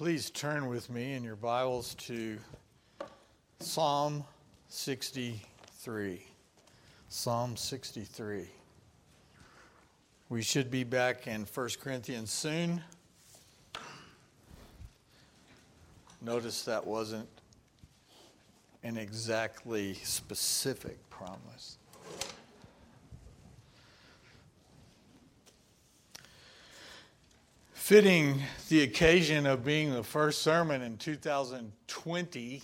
Please turn with me in your Bibles to Psalm 63. Psalm 63. We should be back in 1 Corinthians soon. Notice that wasn't an exactly specific promise. Fitting the occasion of being the first sermon in 2020,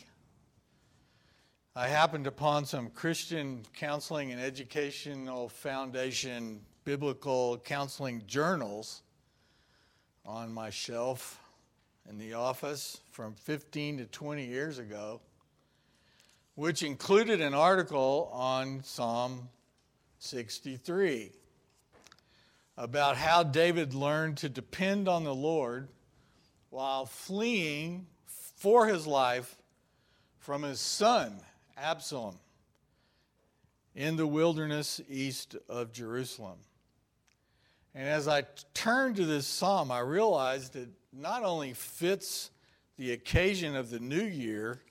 I happened upon some Christian Counseling and Educational Foundation biblical counseling journals on my shelf in the office from 15 to 20 years ago, which included an article on Psalm 63 about how David learned to depend on the Lord while fleeing for his life from his son, Absalom, in the wilderness east of Jerusalem. And as I turned to this psalm, I realized it not only fits the occasion of the new year,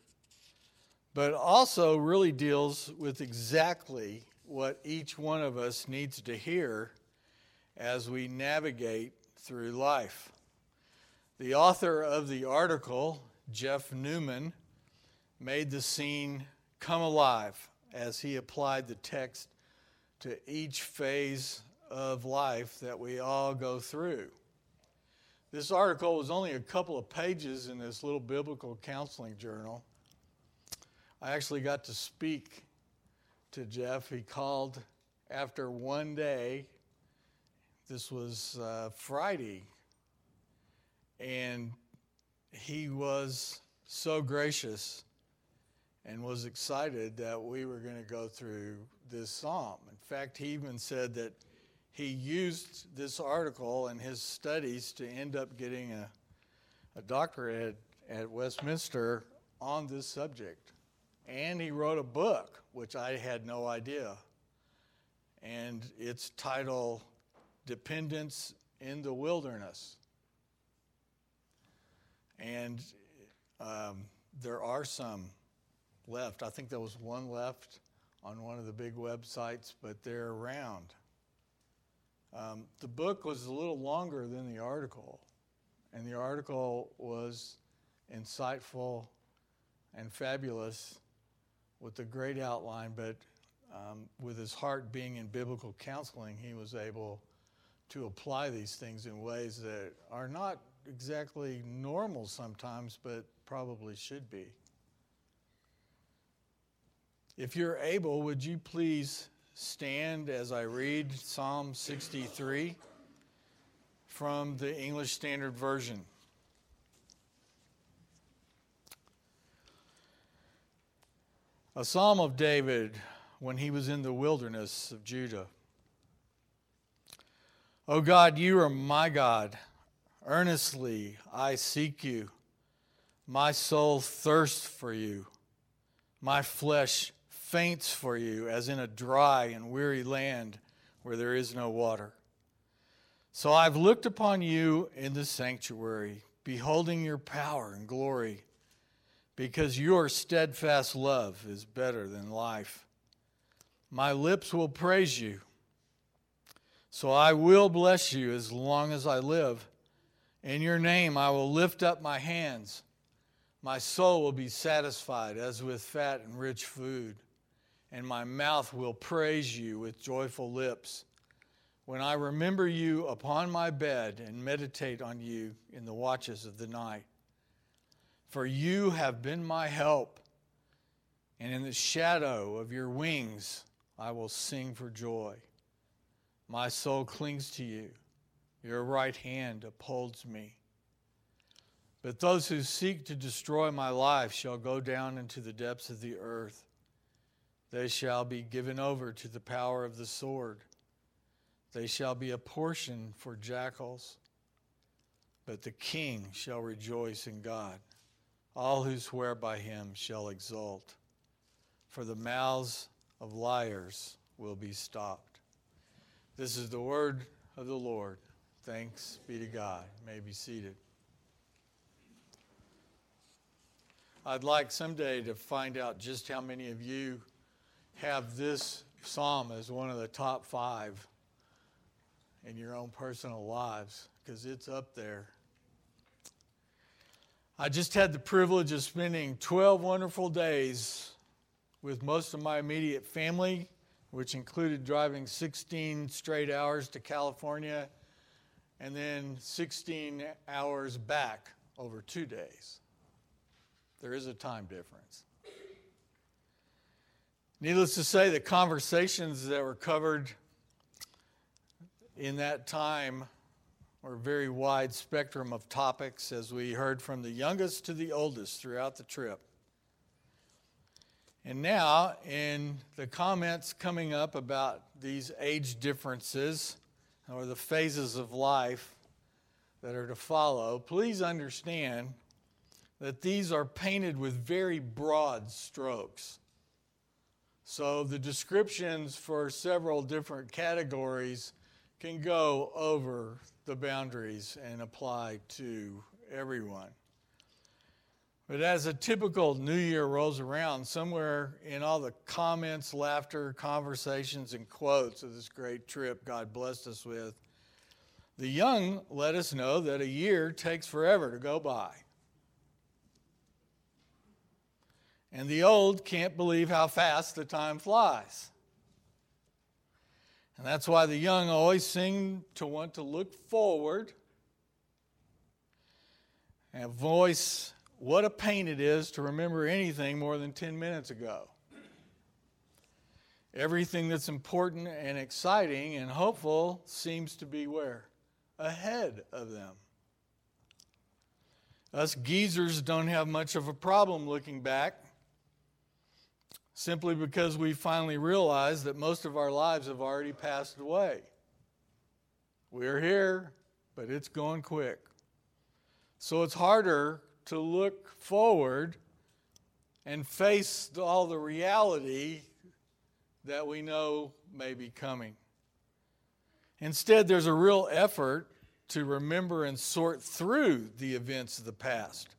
but also really deals with exactly what each one of us needs to hear as we navigate through life. The author of the article, Jeff Newman, made the scene come alive as he applied the text to each phase of life that we all go through. This article was only a couple of pages in this little biblical counseling journal. I actually got to speak to Jeff. He called after one day this was uh, Friday, and he was so gracious and was excited that we were going to go through this psalm. In fact, he even said that he used this article in his studies to end up getting a, a doctorate at, at Westminster on this subject. And he wrote a book, which I had no idea. And its title dependence in the wilderness. And um, there are some left. I think there was one left on one of the big websites, but they're around. Um, the book was a little longer than the article, and the article was insightful and fabulous with a great outline, but um, with his heart being in biblical counseling, he was able to apply these things in ways that are not exactly normal sometimes, but probably should be. If you're able, would you please stand as I read Psalm 63 from the English Standard Version? A psalm of David when he was in the wilderness of Judah. O oh God, you are my God. Earnestly I seek you. My soul thirsts for you. My flesh faints for you, as in a dry and weary land where there is no water. So I've looked upon you in the sanctuary, beholding your power and glory, because your steadfast love is better than life. My lips will praise you. So I will bless you as long as I live. In your name I will lift up my hands. My soul will be satisfied as with fat and rich food, and my mouth will praise you with joyful lips. When I remember you upon my bed and meditate on you in the watches of the night. For you have been my help, and in the shadow of your wings I will sing for joy. My soul clings to you. Your right hand upholds me. But those who seek to destroy my life shall go down into the depths of the earth. They shall be given over to the power of the sword. They shall be a portion for jackals. But the king shall rejoice in God. All who swear by him shall exult. For the mouths of liars will be stopped. This is the word of the Lord. Thanks be to God. You may be seated. I'd like someday to find out just how many of you have this psalm as one of the top five in your own personal lives, because it's up there. I just had the privilege of spending 12 wonderful days with most of my immediate family, which included driving 16 straight hours to California and then 16 hours back over two days. There is a time difference. Needless to say, the conversations that were covered in that time were a very wide spectrum of topics as we heard from the youngest to the oldest throughout the trip. And now, in the comments coming up about these age differences or the phases of life that are to follow, please understand that these are painted with very broad strokes. So the descriptions for several different categories can go over the boundaries and apply to everyone. But as a typical new year rolls around, somewhere in all the comments, laughter, conversations, and quotes of this great trip God blessed us with, the young let us know that a year takes forever to go by. And the old can't believe how fast the time flies. And that's why the young always seem to want to look forward and voice what a pain it is to remember anything more than 10 minutes ago. Everything that's important and exciting and hopeful seems to be where? Ahead of them. Us geezers don't have much of a problem looking back simply because we finally realize that most of our lives have already passed away. We're here, but it's going quick. So it's harder to look forward and face all the reality that we know may be coming. Instead, there's a real effort to remember and sort through the events of the past.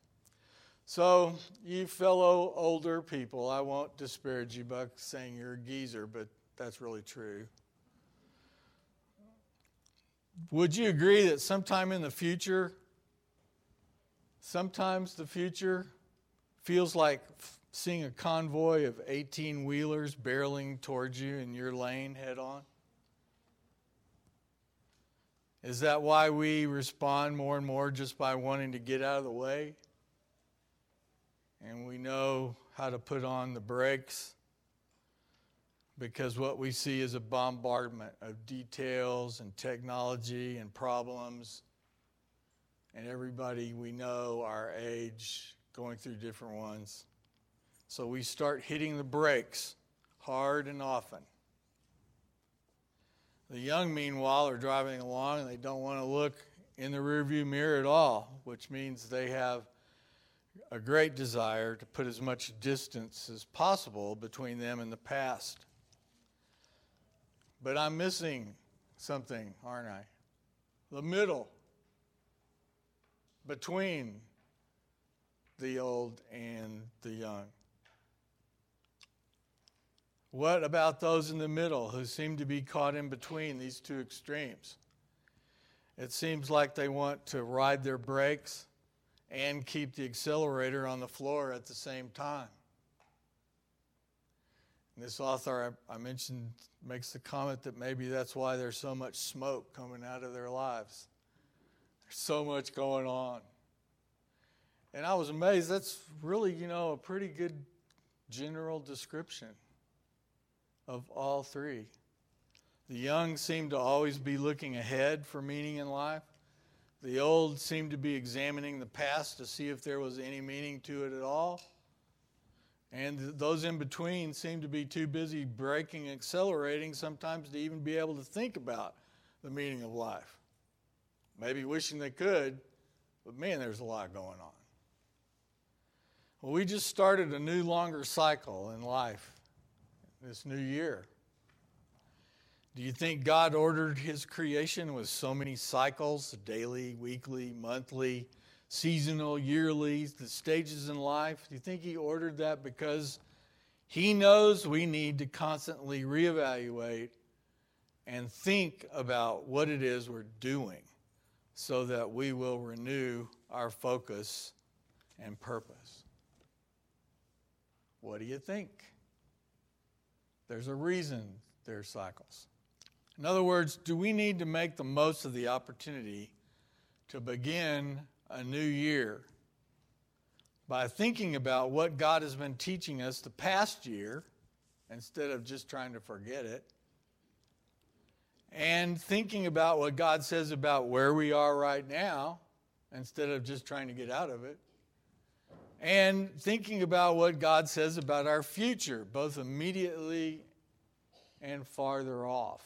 So, you fellow older people, I won't disparage you by saying you're a geezer, but that's really true. Would you agree that sometime in the future, sometimes the future feels like seeing a convoy of 18 wheelers barreling towards you in your lane head on? Is that why we respond more and more just by wanting to get out of the way? and we know how to put on the brakes because what we see is a bombardment of details and technology and problems. And everybody we know, our age, going through different ones. So we start hitting the brakes hard and often. The young, meanwhile, are driving along and they don't want to look in the rearview mirror at all, which means they have a great desire to put as much distance as possible between them and the past. But I'm missing something, aren't I? The middle between the old and the young. What about those in the middle who seem to be caught in between these two extremes? It seems like they want to ride their brakes and keep the accelerator on the floor at the same time. And this author I, I mentioned makes the comment that maybe that's why there's so much smoke coming out of their lives. There's so much going on. And I was amazed. That's really, you know, a pretty good general description of all three. The young seem to always be looking ahead for meaning in life. The old seem to be examining the past to see if there was any meaning to it at all. And those in between seem to be too busy braking accelerating sometimes to even be able to think about the meaning of life. Maybe wishing they could, but man, there's a lot going on. Well, we just started a new, longer cycle in life this new year. Do you think God ordered his creation with so many cycles daily, weekly, monthly, seasonal, yearly, the stages in life? Do you think He ordered that because He knows we need to constantly reevaluate and think about what it is we're doing so that we will renew our focus and purpose? What do you think? There's a reason there's cycles. In other words, do we need to make the most of the opportunity to begin a new year by thinking about what God has been teaching us the past year instead of just trying to forget it? And thinking about what God says about where we are right now instead of just trying to get out of it? and thinking about what God says about our future, both immediately and farther off.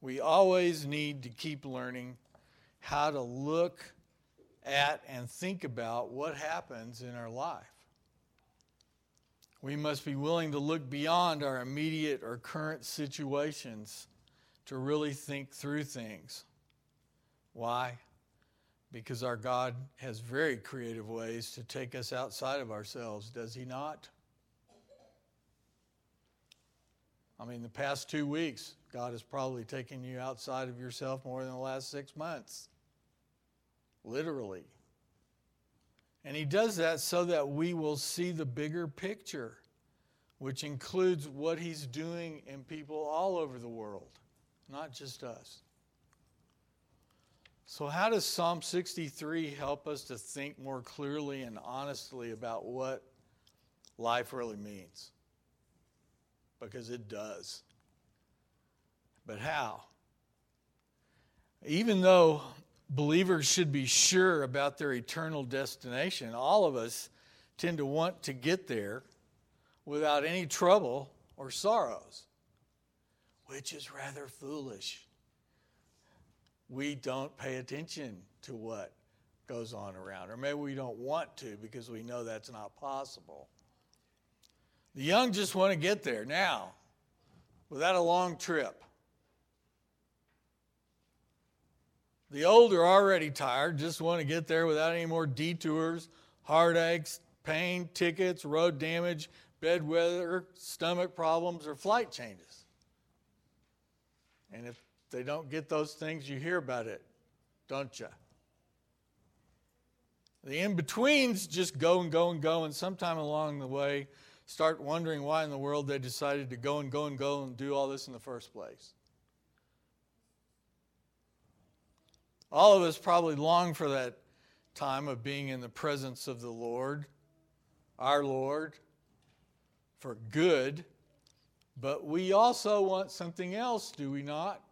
We always need to keep learning how to look at and think about what happens in our life. We must be willing to look beyond our immediate or current situations to really think through things. Why? because our God has very creative ways to take us outside of ourselves, does He not? I mean, the past two weeks, God has probably taken you outside of yourself more than the last six months. Literally. And He does that so that we will see the bigger picture, which includes what He's doing in people all over the world, not just us. So, how does Psalm 63 help us to think more clearly and honestly about what life really means? Because it does. But how? Even though believers should be sure about their eternal destination, all of us tend to want to get there without any trouble or sorrows, which is rather foolish we don't pay attention to what goes on around. Or maybe we don't want to because we know that's not possible. The young just want to get there now without a long trip. The old are already tired, just want to get there without any more detours, heartaches, pain, tickets, road damage, bed weather, stomach problems, or flight changes. And if they don't get those things, you hear about it, don't you? The in betweens just go and go and go, and sometime along the way, start wondering why in the world they decided to go and go and go and do all this in the first place. All of us probably long for that time of being in the presence of the Lord, our Lord, for good, but we also want something else, do we not?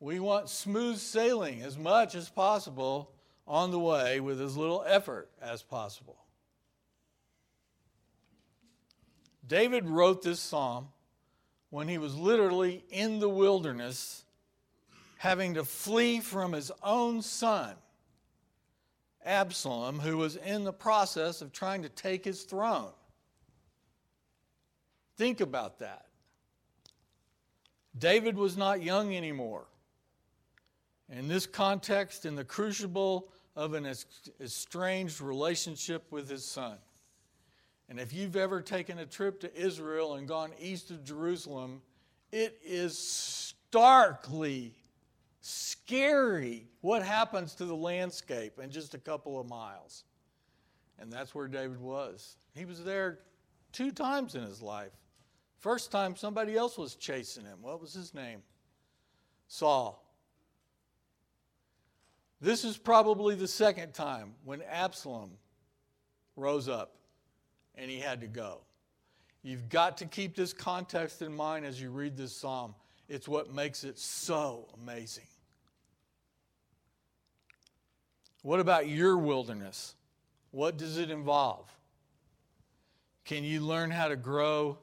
We want smooth sailing as much as possible on the way with as little effort as possible. David wrote this psalm when he was literally in the wilderness, having to flee from his own son, Absalom, who was in the process of trying to take his throne. Think about that. David was not young anymore. In this context, in the crucible of an estranged relationship with his son. And if you've ever taken a trip to Israel and gone east of Jerusalem, it is starkly scary what happens to the landscape in just a couple of miles. And that's where David was. He was there two times in his life. First time, somebody else was chasing him. What was his name? Saul. This is probably the second time when Absalom rose up and he had to go. You've got to keep this context in mind as you read this psalm. It's what makes it so amazing. What about your wilderness? What does it involve? Can you learn how to grow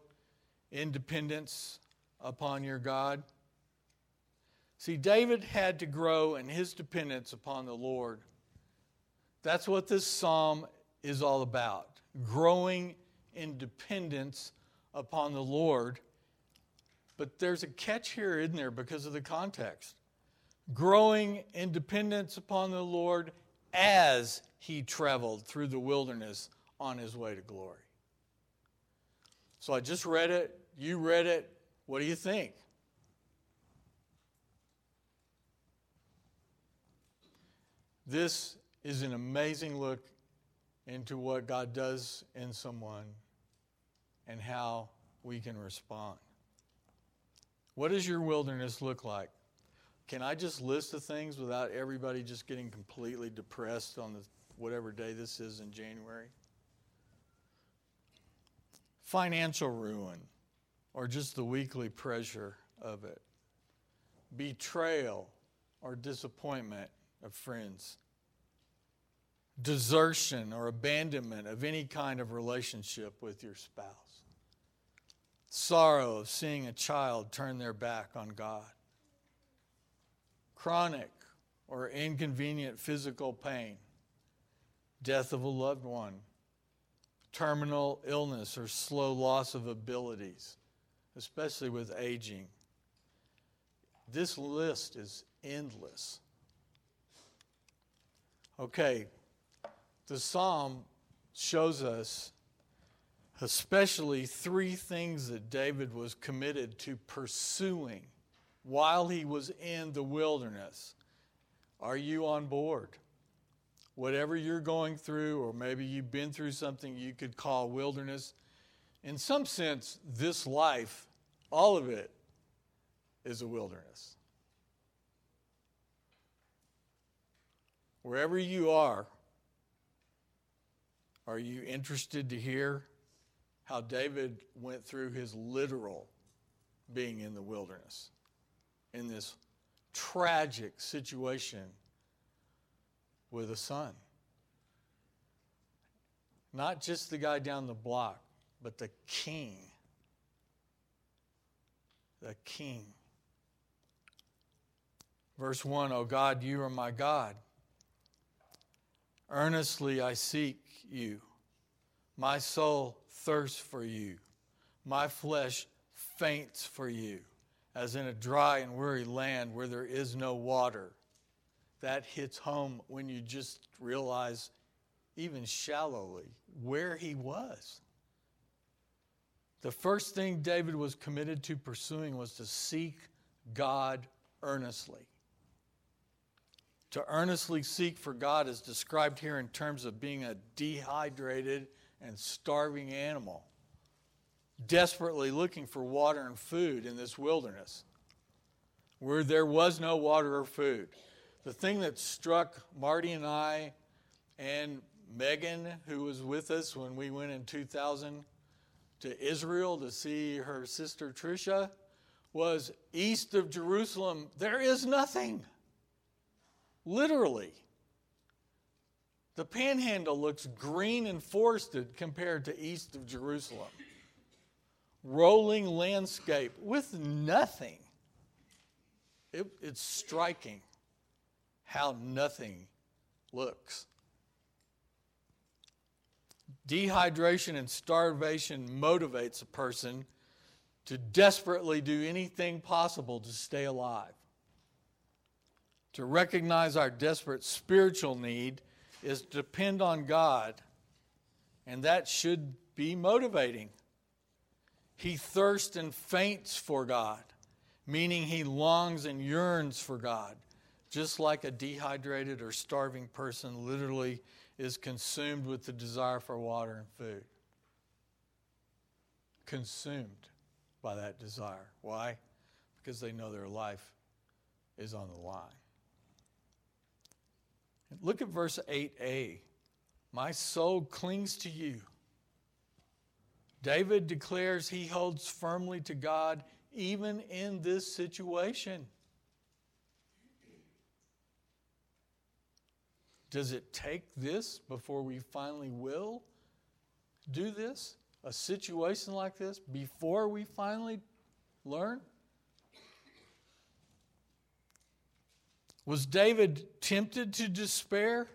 independence upon your God? See, David had to grow in his dependence upon the Lord. That's what this psalm is all about growing in dependence upon the Lord. But there's a catch here, isn't there, because of the context? Growing in dependence upon the Lord as he traveled through the wilderness on his way to glory. So I just read it. You read it. What do you think? This is an amazing look into what God does in someone and how we can respond. What does your wilderness look like? Can I just list the things without everybody just getting completely depressed on the whatever day this is in January? Financial ruin or just the weekly pressure of it. Betrayal or disappointment of friends. Desertion or abandonment of any kind of relationship with your spouse. Sorrow of seeing a child turn their back on God chronic or inconvenient physical pain, death of a loved one, terminal illness or slow loss of abilities, especially with aging. This list is endless. Okay, the psalm shows us especially three things that David was committed to pursuing while he was in the wilderness. Are you on board? Whatever you're going through, or maybe you've been through something you could call wilderness, in some sense, this life, all of it, is a wilderness. Wherever you are, are you interested to hear how David went through his literal being in the wilderness? In this tragic situation with a son. Not just the guy down the block, but the king. The king. Verse 1 O God, you are my God. Earnestly I seek you. My soul thirsts for you. My flesh faints for you as in a dry and weary land where there is no water. That hits home when you just realize, even shallowly, where he was. The first thing David was committed to pursuing was to seek God earnestly. To earnestly seek for God is described here in terms of being a dehydrated and starving animal desperately looking for water and food in this wilderness where there was no water or food. The thing that struck Marty and I and Megan, who was with us when we went in 2000 to Israel to see her sister Tricia, was east of Jerusalem, there is nothing. Literally. The panhandle looks green and forested compared to east of Jerusalem rolling landscape with nothing. It, it's striking how nothing looks. Dehydration and starvation motivates a person to desperately do anything possible to stay alive. To recognize our desperate spiritual need is to depend on God, and that should be motivating. He thirsts and faints for God, meaning he longs and yearns for God, just like a dehydrated or starving person literally is consumed with the desire for water and food. Consumed by that desire. Why? Because they know their life is on the line. Look at verse 8a. My soul clings to you. David declares he holds firmly to God even in this situation. Does it take this before we finally will do this? A situation like this before we finally learn? Was David tempted to despair,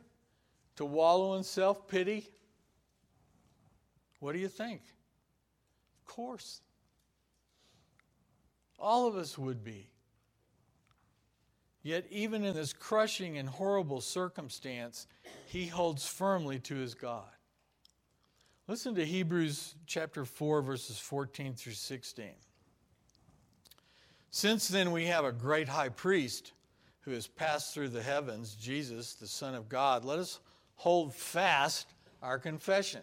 to wallow in self pity? What do you think? Course. All of us would be. Yet, even in this crushing and horrible circumstance, he holds firmly to his God. Listen to Hebrews chapter 4, verses 14 through 16. Since then, we have a great high priest who has passed through the heavens, Jesus, the Son of God. Let us hold fast our confession.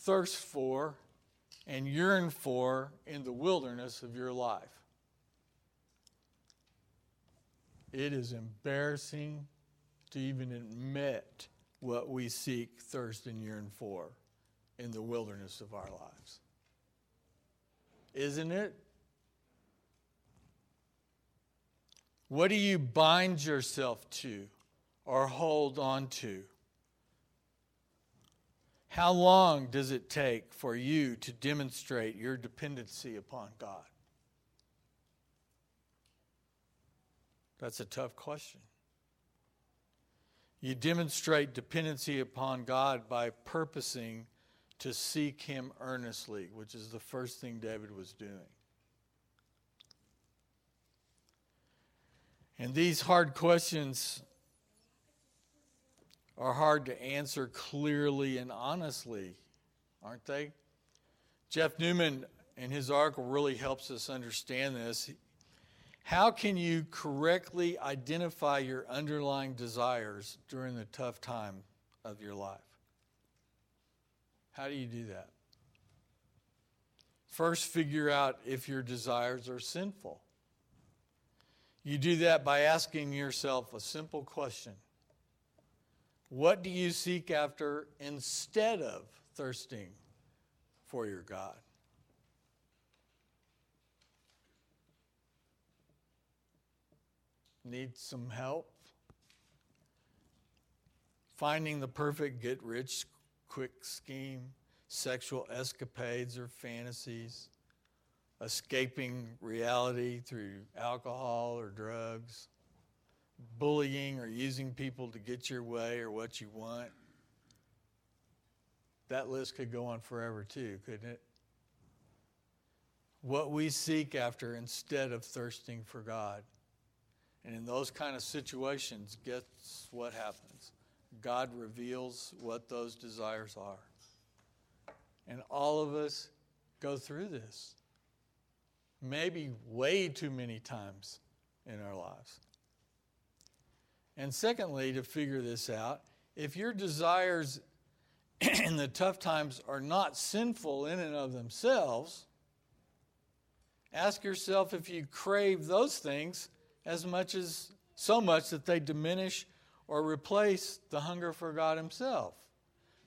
thirst for, and yearn for in the wilderness of your life? It is embarrassing to even admit what we seek, thirst, and yearn for in the wilderness of our lives. Isn't it? What do you bind yourself to or hold on to? How long does it take for you to demonstrate your dependency upon God? That's a tough question. You demonstrate dependency upon God by purposing to seek Him earnestly, which is the first thing David was doing. And these hard questions are hard to answer clearly and honestly, aren't they? Jeff Newman in his article really helps us understand this. How can you correctly identify your underlying desires during the tough time of your life? How do you do that? First, figure out if your desires are sinful. You do that by asking yourself a simple question What do you seek after instead of thirsting for your God? need some help finding the perfect get rich quick scheme, sexual escapades or fantasies, escaping reality through alcohol or drugs, bullying or using people to get your way or what you want. That list could go on forever too, couldn't it? What we seek after instead of thirsting for God. And in those kind of situations, guess what happens? God reveals what those desires are. And all of us go through this. Maybe way too many times in our lives. And secondly, to figure this out, if your desires in the tough times are not sinful in and of themselves, ask yourself if you crave those things as much as so much that they diminish or replace the hunger for God Himself.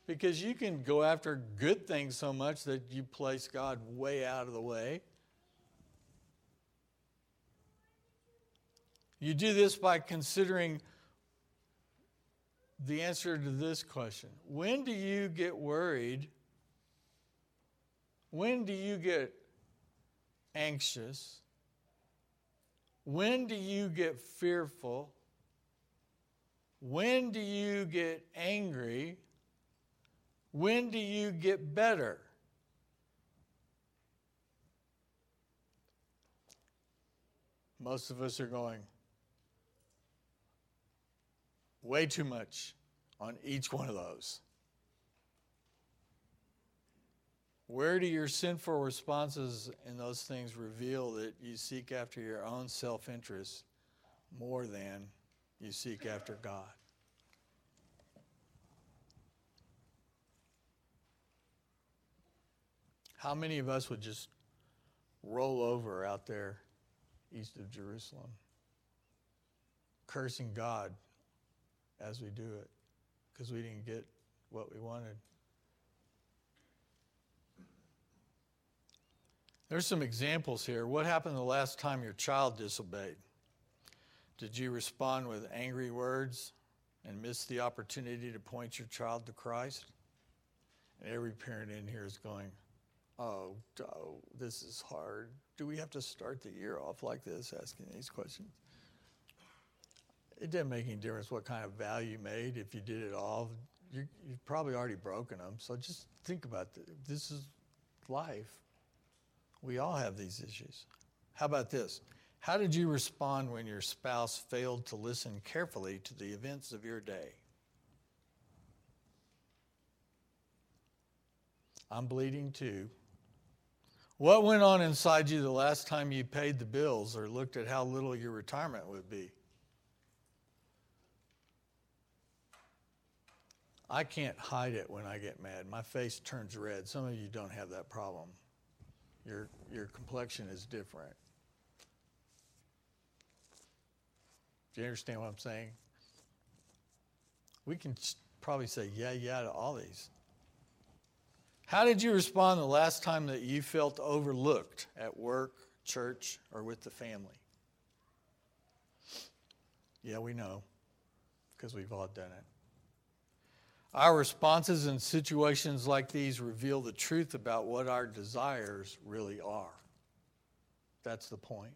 Because you can go after good things so much that you place God way out of the way. You do this by considering the answer to this question When do you get worried? When do you get anxious? When do you get fearful? When do you get angry? When do you get better? Most of us are going way too much on each one of those. Where do your sinful responses in those things reveal that you seek after your own self interest more than you seek after God? How many of us would just roll over out there east of Jerusalem, cursing God as we do it because we didn't get what we wanted? There's some examples here. What happened the last time your child disobeyed? Did you respond with angry words and miss the opportunity to point your child to Christ? And every parent in here is going, oh, oh, this is hard. Do we have to start the year off like this, asking these questions? It didn't make any difference what kind of value you made. If you did it all, you, you've probably already broken them. So just think about this. This is life. We all have these issues. How about this? How did you respond when your spouse failed to listen carefully to the events of your day? I'm bleeding too. What went on inside you the last time you paid the bills or looked at how little your retirement would be? I can't hide it when I get mad. My face turns red. Some of you don't have that problem. Your, your complexion is different. Do you understand what I'm saying? We can probably say yeah, yeah to all these. How did you respond the last time that you felt overlooked at work, church, or with the family? Yeah, we know because we've all done it. Our responses in situations like these reveal the truth about what our desires really are. That's the point.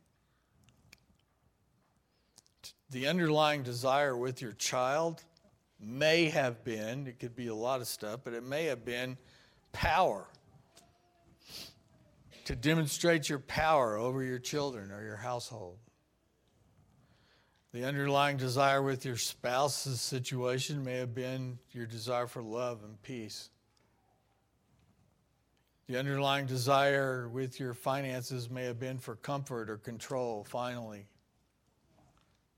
The underlying desire with your child may have been, it could be a lot of stuff, but it may have been power. To demonstrate your power over your children or your household. The underlying desire with your spouse's situation may have been your desire for love and peace. The underlying desire with your finances may have been for comfort or control, finally.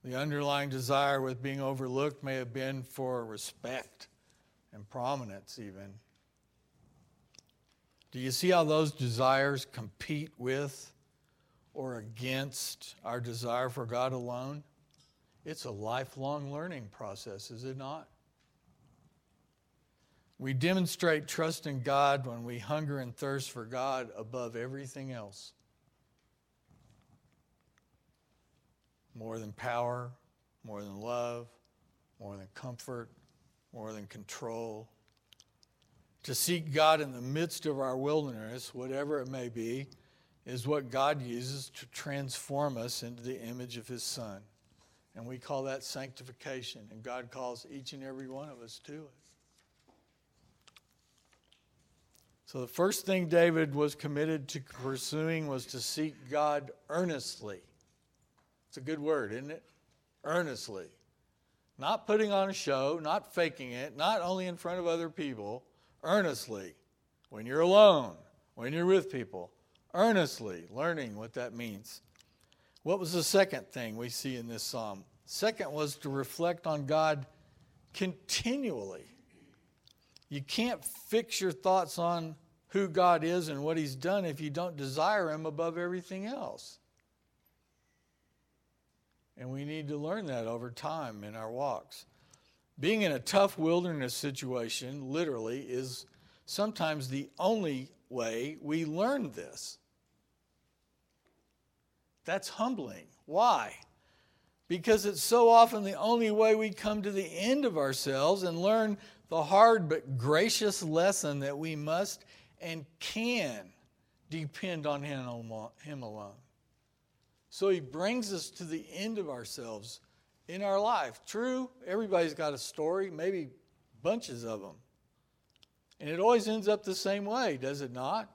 The underlying desire with being overlooked may have been for respect and prominence, even. Do you see how those desires compete with or against our desire for God alone? It's a lifelong learning process, is it not? We demonstrate trust in God when we hunger and thirst for God above everything else. More than power, more than love, more than comfort, more than control. To seek God in the midst of our wilderness, whatever it may be, is what God uses to transform us into the image of His Son. And we call that sanctification. And God calls each and every one of us to it. So the first thing David was committed to pursuing was to seek God earnestly. It's a good word, isn't it? Earnestly. Not putting on a show, not faking it, not only in front of other people, earnestly. When you're alone, when you're with people, earnestly learning what that means. What was the second thing we see in this psalm? Second was to reflect on God continually. You can't fix your thoughts on who God is and what He's done if you don't desire Him above everything else. And we need to learn that over time in our walks. Being in a tough wilderness situation, literally, is sometimes the only way we learn this. That's humbling. Why? Because it's so often the only way we come to the end of ourselves and learn the hard but gracious lesson that we must and can depend on Him alone. So He brings us to the end of ourselves in our life. True, everybody's got a story, maybe bunches of them. And it always ends up the same way, does it not?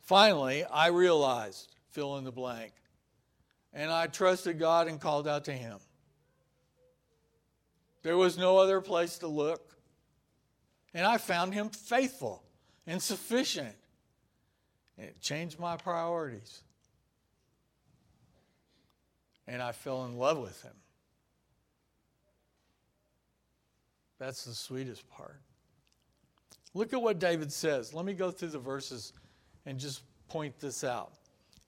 Finally, I realized, fill in the blank and I trusted God and called out to Him. There was no other place to look. And I found Him faithful and sufficient. And it changed my priorities. And I fell in love with Him. That's the sweetest part. Look at what David says. Let me go through the verses and just point this out.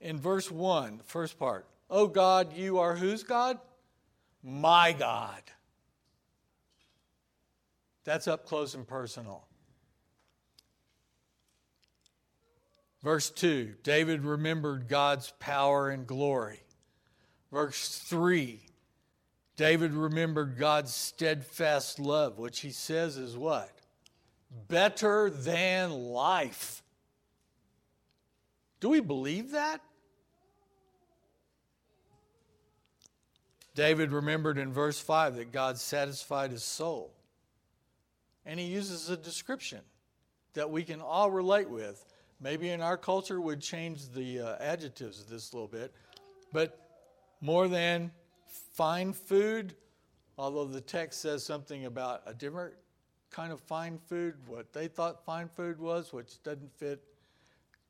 In verse 1, the first part, Oh God, you are whose God? My God. That's up close and personal. Verse 2 David remembered God's power and glory. Verse 3 David remembered God's steadfast love, which he says is what? Better than life. Do we believe that? David remembered in verse 5 that God satisfied his soul. And he uses a description that we can all relate with. Maybe in our culture would change the uh, adjectives this a little bit, but more than fine food, although the text says something about a different kind of fine food, what they thought fine food was, which doesn't fit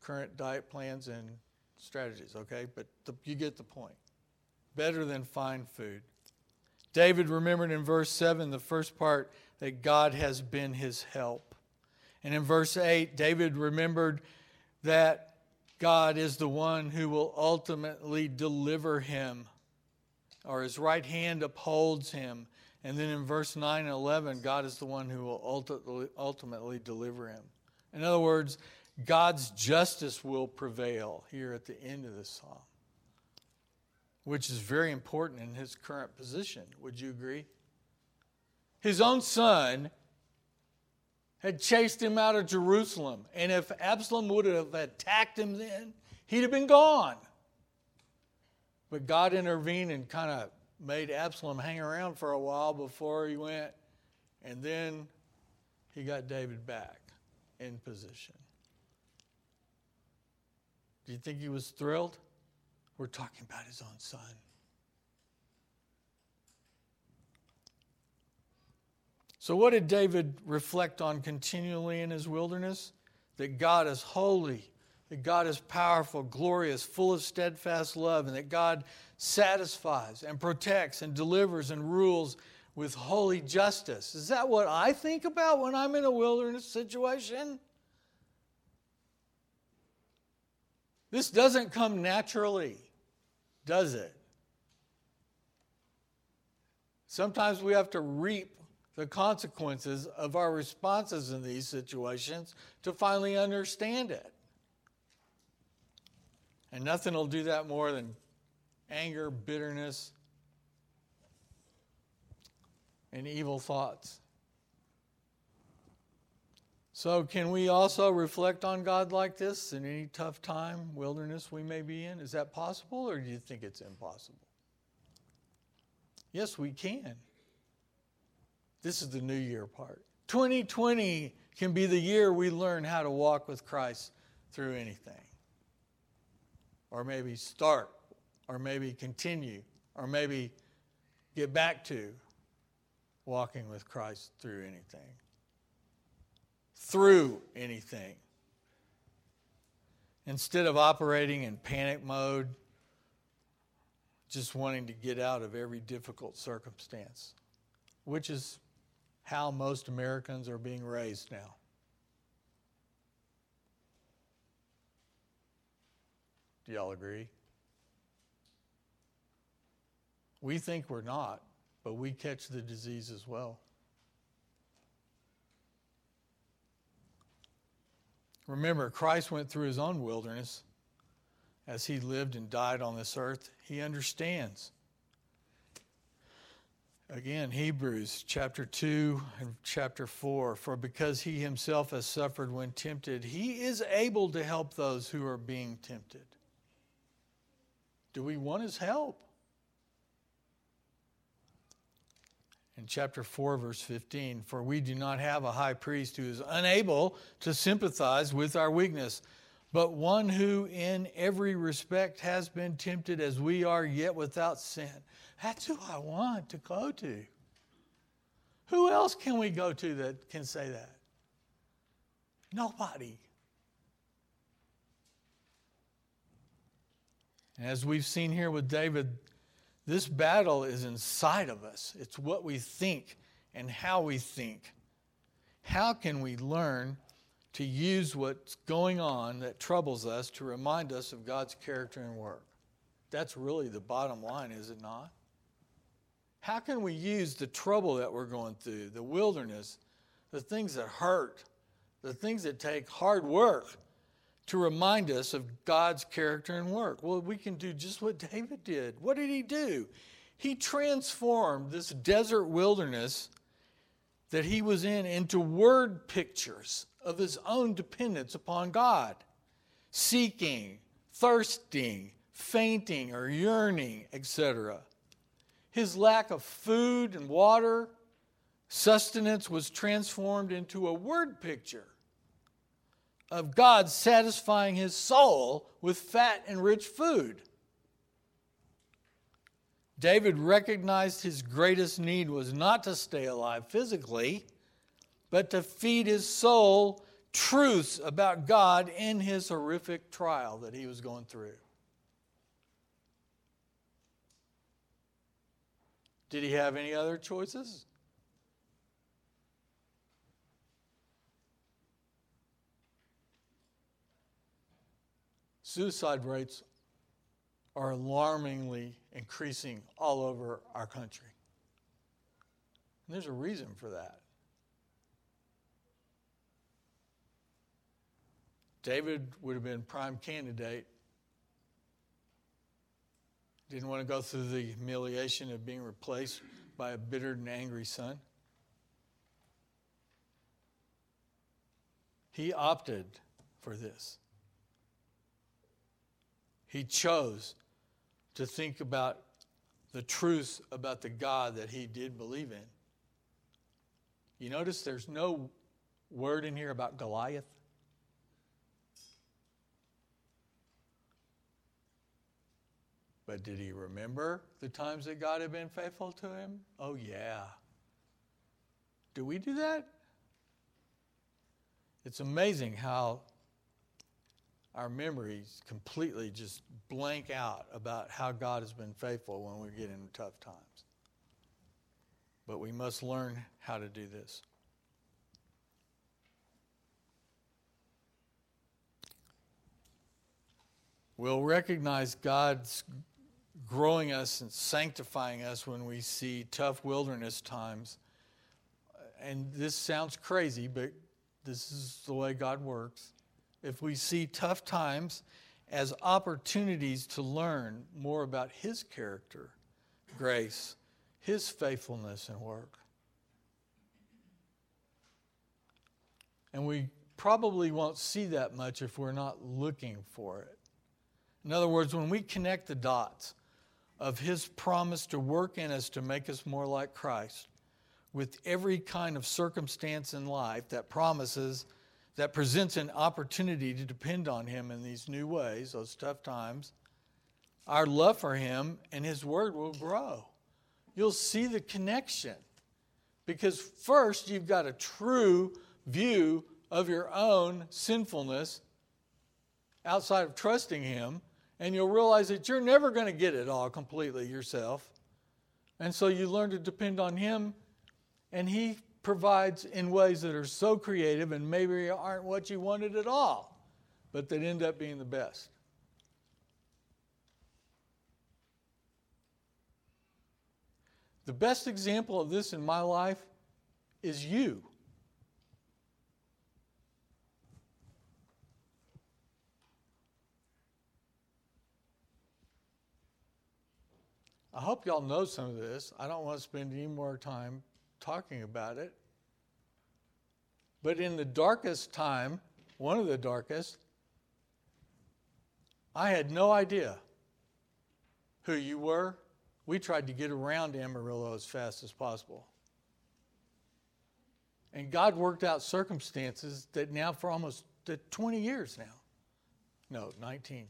current diet plans and strategies, okay? But the, you get the point. Better than fine food. David remembered in verse 7, the first part, that God has been his help. And in verse 8, David remembered that God is the one who will ultimately deliver him, or his right hand upholds him. And then in verse 9 and 11, God is the one who will ultimately, deliver him. In other words, God's justice will prevail here at the end of this psalm, which is very important in his current position. Would you agree? His own son had chased him out of Jerusalem. And if Absalom would have attacked him then, he'd have been gone. But God intervened and kind of made Absalom hang around for a while before he went. And then he got David back in position. Do you think he was thrilled? We're talking about his own son. So, what did David reflect on continually in his wilderness? That God is holy, that God is powerful, glorious, full of steadfast love, and that God satisfies and protects and delivers and rules with holy justice. Is that what I think about when I'm in a wilderness situation? This doesn't come naturally, does it? Sometimes we have to reap the consequences of our responses in these situations to finally understand it. And nothing will do that more than anger, bitterness, and evil thoughts. So, can we also reflect on God like this in any tough time, wilderness we may be in? Is that possible, or do you think it's impossible? Yes, we can. This is the new year part. 2020 can be the year we learn how to walk with Christ through anything. Or maybe start, or maybe continue, or maybe get back to walking with Christ through anything. Through anything. Instead of operating in panic mode, just wanting to get out of every difficult circumstance, which is how most Americans are being raised now. Do y'all agree? We think we're not, but we catch the disease as well. Remember, Christ went through his own wilderness as he lived and died on this earth. He understands. Again, Hebrews chapter 2 and chapter 4 For because he himself has suffered when tempted, he is able to help those who are being tempted. Do we want his help? In chapter 4, verse 15, for we do not have a high priest who is unable to sympathize with our weakness, but one who in every respect has been tempted as we are, yet without sin. That's who I want to go to. Who else can we go to that can say that? Nobody. As we've seen here with David, this battle is inside of us. It's what we think and how we think. How can we learn to use what's going on that troubles us to remind us of God's character and work? That's really the bottom line, is it not? How can we use the trouble that we're going through, the wilderness, the things that hurt, the things that take hard work to remind us of God's character and work? Well, we can do just what David did. What did he do? He transformed this desert wilderness that he was in into word pictures of his own dependence upon God, seeking, thirsting, fainting, or yearning, etc. His lack of food and water, sustenance was transformed into a word picture of God satisfying his soul with fat and rich food. David recognized his greatest need was not to stay alive physically, but to feed his soul truths about God in his horrific trial that he was going through. Did he have any other choices? Suicide rates are alarmingly increasing all over our country. And there's a reason for that. David would have been prime candidate. Didn't want to go through the humiliation of being replaced by a bitter and angry son. He opted for this. He chose to think about the truth about the God that he did believe in. You notice there's no word in here about Goliath. But did he remember the times that God had been faithful to him? Oh, yeah. Do we do that? It's amazing how our memories completely just blank out about how God has been faithful when we get into tough times. But we must learn how to do this. We'll recognize God's growing us and sanctifying us when we see tough wilderness times. And this sounds crazy, but this is the way God works if we see tough times as opportunities to learn more about His character, grace, His faithfulness and work. And we probably won't see that much if we're not looking for it. In other words, when we connect the dots of His promise to work in us to make us more like Christ, with every kind of circumstance in life that promises that presents an opportunity to depend on Him in these new ways, those tough times, our love for Him and His Word will grow. You'll see the connection. Because first, you've got a true view of your own sinfulness outside of trusting Him, and you'll realize that you're never going to get it all completely yourself. And so you learn to depend on Him, and He provides in ways that are so creative and maybe aren't what you wanted at all, but that end up being the best. The best example of this in my life is you. I hope y'all know some of this. I don't want to spend any more time talking about it. But in the darkest time, one of the darkest, I had no idea who you were. We tried to get around Amarillo as fast as possible. And God worked out circumstances that now, for almost 20 years now, no, 19.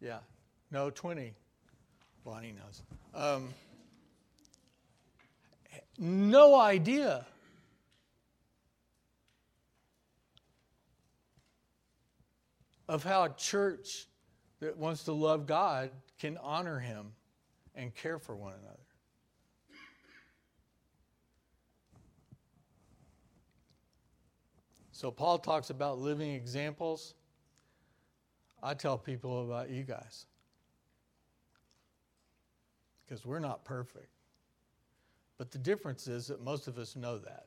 Yeah, no, 20. Bonnie knows. Um, no idea. Of how a church that wants to love God can honor Him and care for one another. So, Paul talks about living examples. I tell people about you guys because we're not perfect. But the difference is that most of us know that.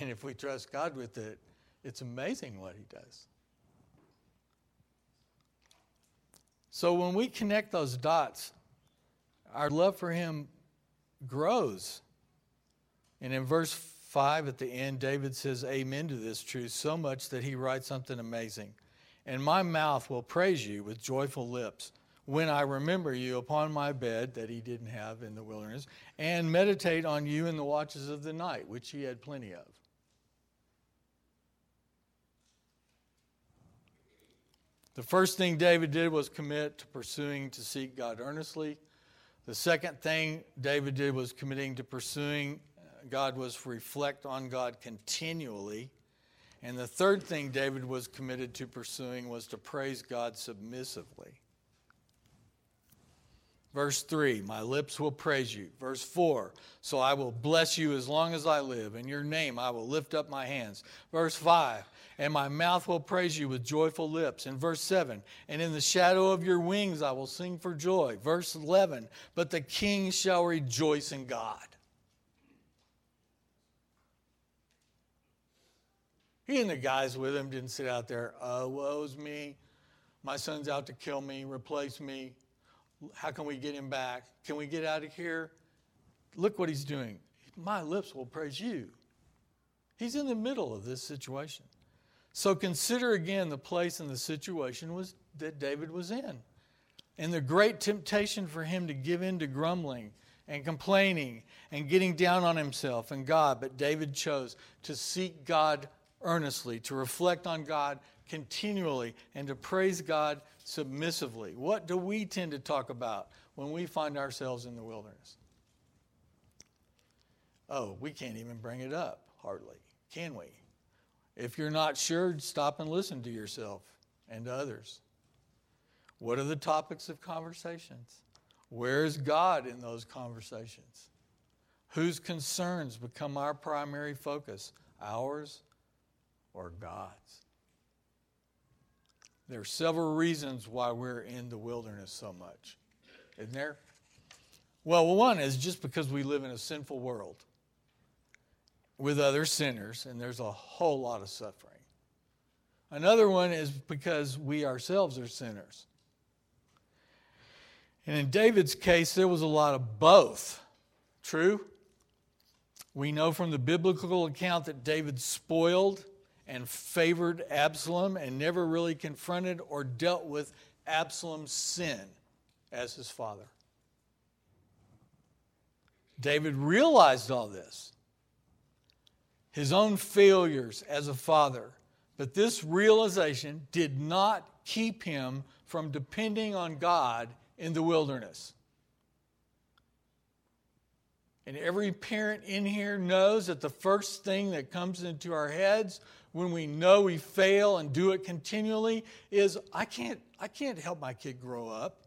and if we trust God with it, it's amazing what He does. So when we connect those dots our love for him grows. And in verse 5 at the end, David says amen to this truth so much that he writes something amazing. And my mouth will praise you with joyful lips when I remember you upon my bed that he didn't have in the wilderness, and meditate on you in the watches of the night, which he had plenty of. The first thing David did was commit to pursuing to seek God earnestly. The second thing David did was committing to pursuing uh, God was reflect on God continually. And the third thing David was committed to pursuing was to praise God submissively. Verse 3, my lips will praise you. Verse 4, so I will bless you as long as I live. In your name I will lift up my hands. Verse 5, and my mouth will praise you with joyful lips. In verse 7, and in the shadow of your wings I will sing for joy. Verse 11, but the king shall rejoice in God. He and the guys with him didn't sit out there, oh, woe's me. My son's out to kill me, replace me. How can we get him back? Can we get out of here? Look what he's doing. My lips will praise you. He's in the middle of this situation. So consider again the place and the situation was, that David was in. And the great temptation for him to give in to grumbling and complaining and getting down on himself and God. But David chose to seek God earnestly, to reflect on God continually, and to praise God submissively. What do we tend to talk about when we find ourselves in the wilderness? Oh, we can't even bring it up, hardly. Can we? If you're not sure, stop and listen to yourself and to others. What are the topics of conversations? Where is God in those conversations? Whose concerns become our primary focus? Ours or God's? There are several reasons why we're in the wilderness so much. Isn't there? Well, one is just because we live in a sinful world with other sinners, and there's a whole lot of suffering. Another one is because we ourselves are sinners. And in David's case, there was a lot of both. True? We know from the biblical account that David spoiled and favored Absalom and never really confronted or dealt with Absalom's sin as his father. David realized all this, his own failures as a father, but this realization did not keep him from depending on God in the wilderness. And every parent in here knows that the first thing that comes into our heads when we know we fail and do it continually is I can't, I can't help my kid grow up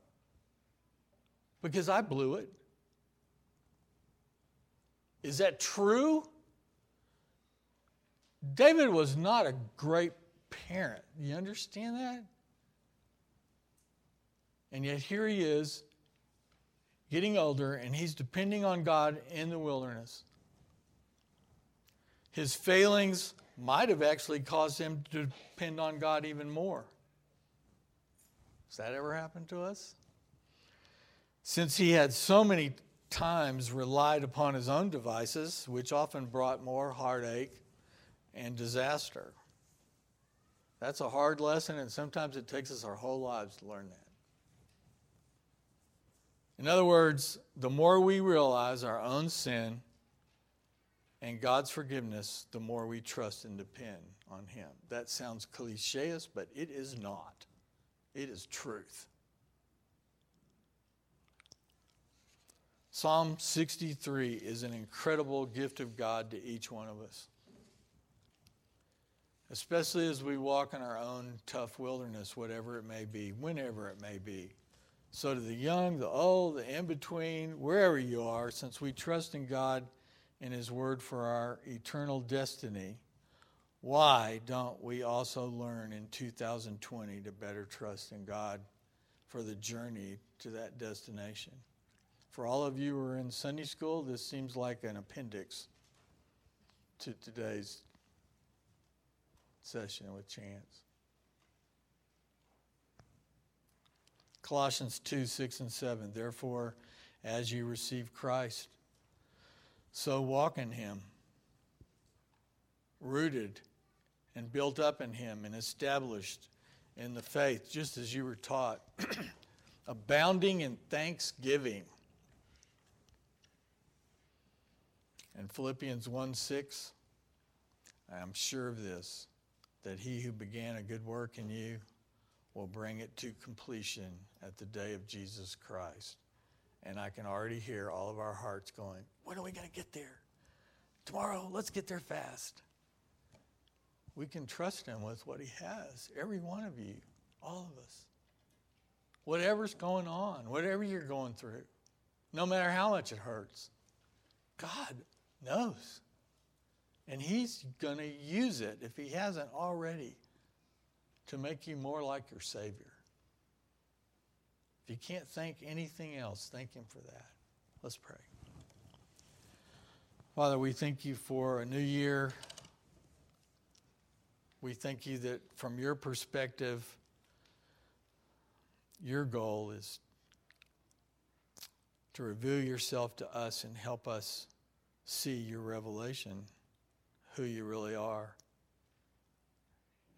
because I blew it. Is that true? David was not a great parent. You understand that? And yet here he is, getting older, and he's depending on God in the wilderness. His failings might have actually caused him to depend on God even more. Has that ever happened to us? Since he had so many times relied upon his own devices, which often brought more heartache and disaster. That's a hard lesson, and sometimes it takes us our whole lives to learn that. In other words, the more we realize our own sin and God's forgiveness, the more we trust and depend on Him. That sounds clicheist, but it is not. It is truth. Psalm 63 is an incredible gift of God to each one of us. Especially as we walk in our own tough wilderness, whatever it may be, whenever it may be. So, to the young, the old, the in between, wherever you are, since we trust in God in His Word for our eternal destiny, why don't we also learn in 2020 to better trust in God for the journey to that destination? For all of you who are in Sunday school, this seems like an appendix to today's session with Chance. Colossians 2 6 and 7. Therefore, as you receive Christ. So walk in Him, rooted and built up in Him and established in the faith, just as you were taught, abounding in thanksgiving. In Philippians 1 6, I am sure of this, that he who began a good work in you will bring it to completion at the day of Jesus Christ. And I can already hear all of our hearts going, When are we going to get there? Tomorrow, let's get there fast. We can trust Him with what He has, every one of you, all of us. Whatever's going on, whatever you're going through, no matter how much it hurts, God knows. And He's going to use it, if He hasn't already, to make you more like your Savior. If you can't thank anything else, thank Him for that. Let's pray. Father, we thank you for a new year. We thank you that from your perspective, your goal is to reveal yourself to us and help us see your revelation, who you really are.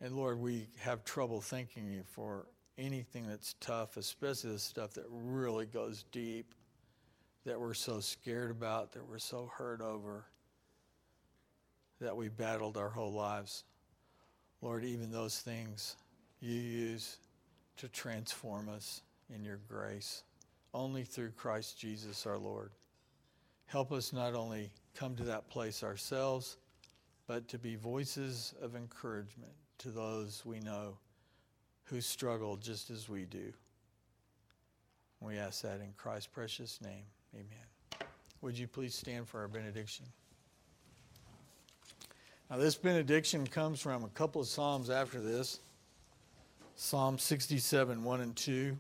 And Lord, we have trouble thanking you for anything that's tough, especially the stuff that really goes deep, that we're so scared about, that we're so hurt over, that we battled our whole lives. Lord, even those things you use to transform us in your grace, only through Christ Jesus our Lord. Help us not only come to that place ourselves, but to be voices of encouragement to those we know who struggle just as we do. We ask that in Christ's precious name. Amen. Would you please stand for our benediction? Now, this benediction comes from a couple of Psalms after this Psalm 67, 1 and 2.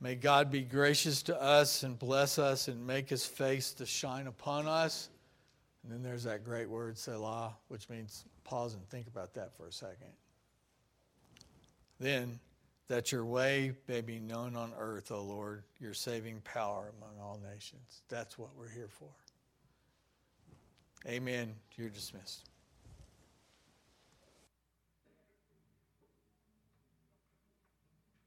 May God be gracious to us and bless us and make his face to shine upon us. And then there's that great word, Selah, which means pause and think about that for a second. Then, that your way may be known on earth, O Lord, your saving power among all nations. That's what we're here for. Amen. You're dismissed.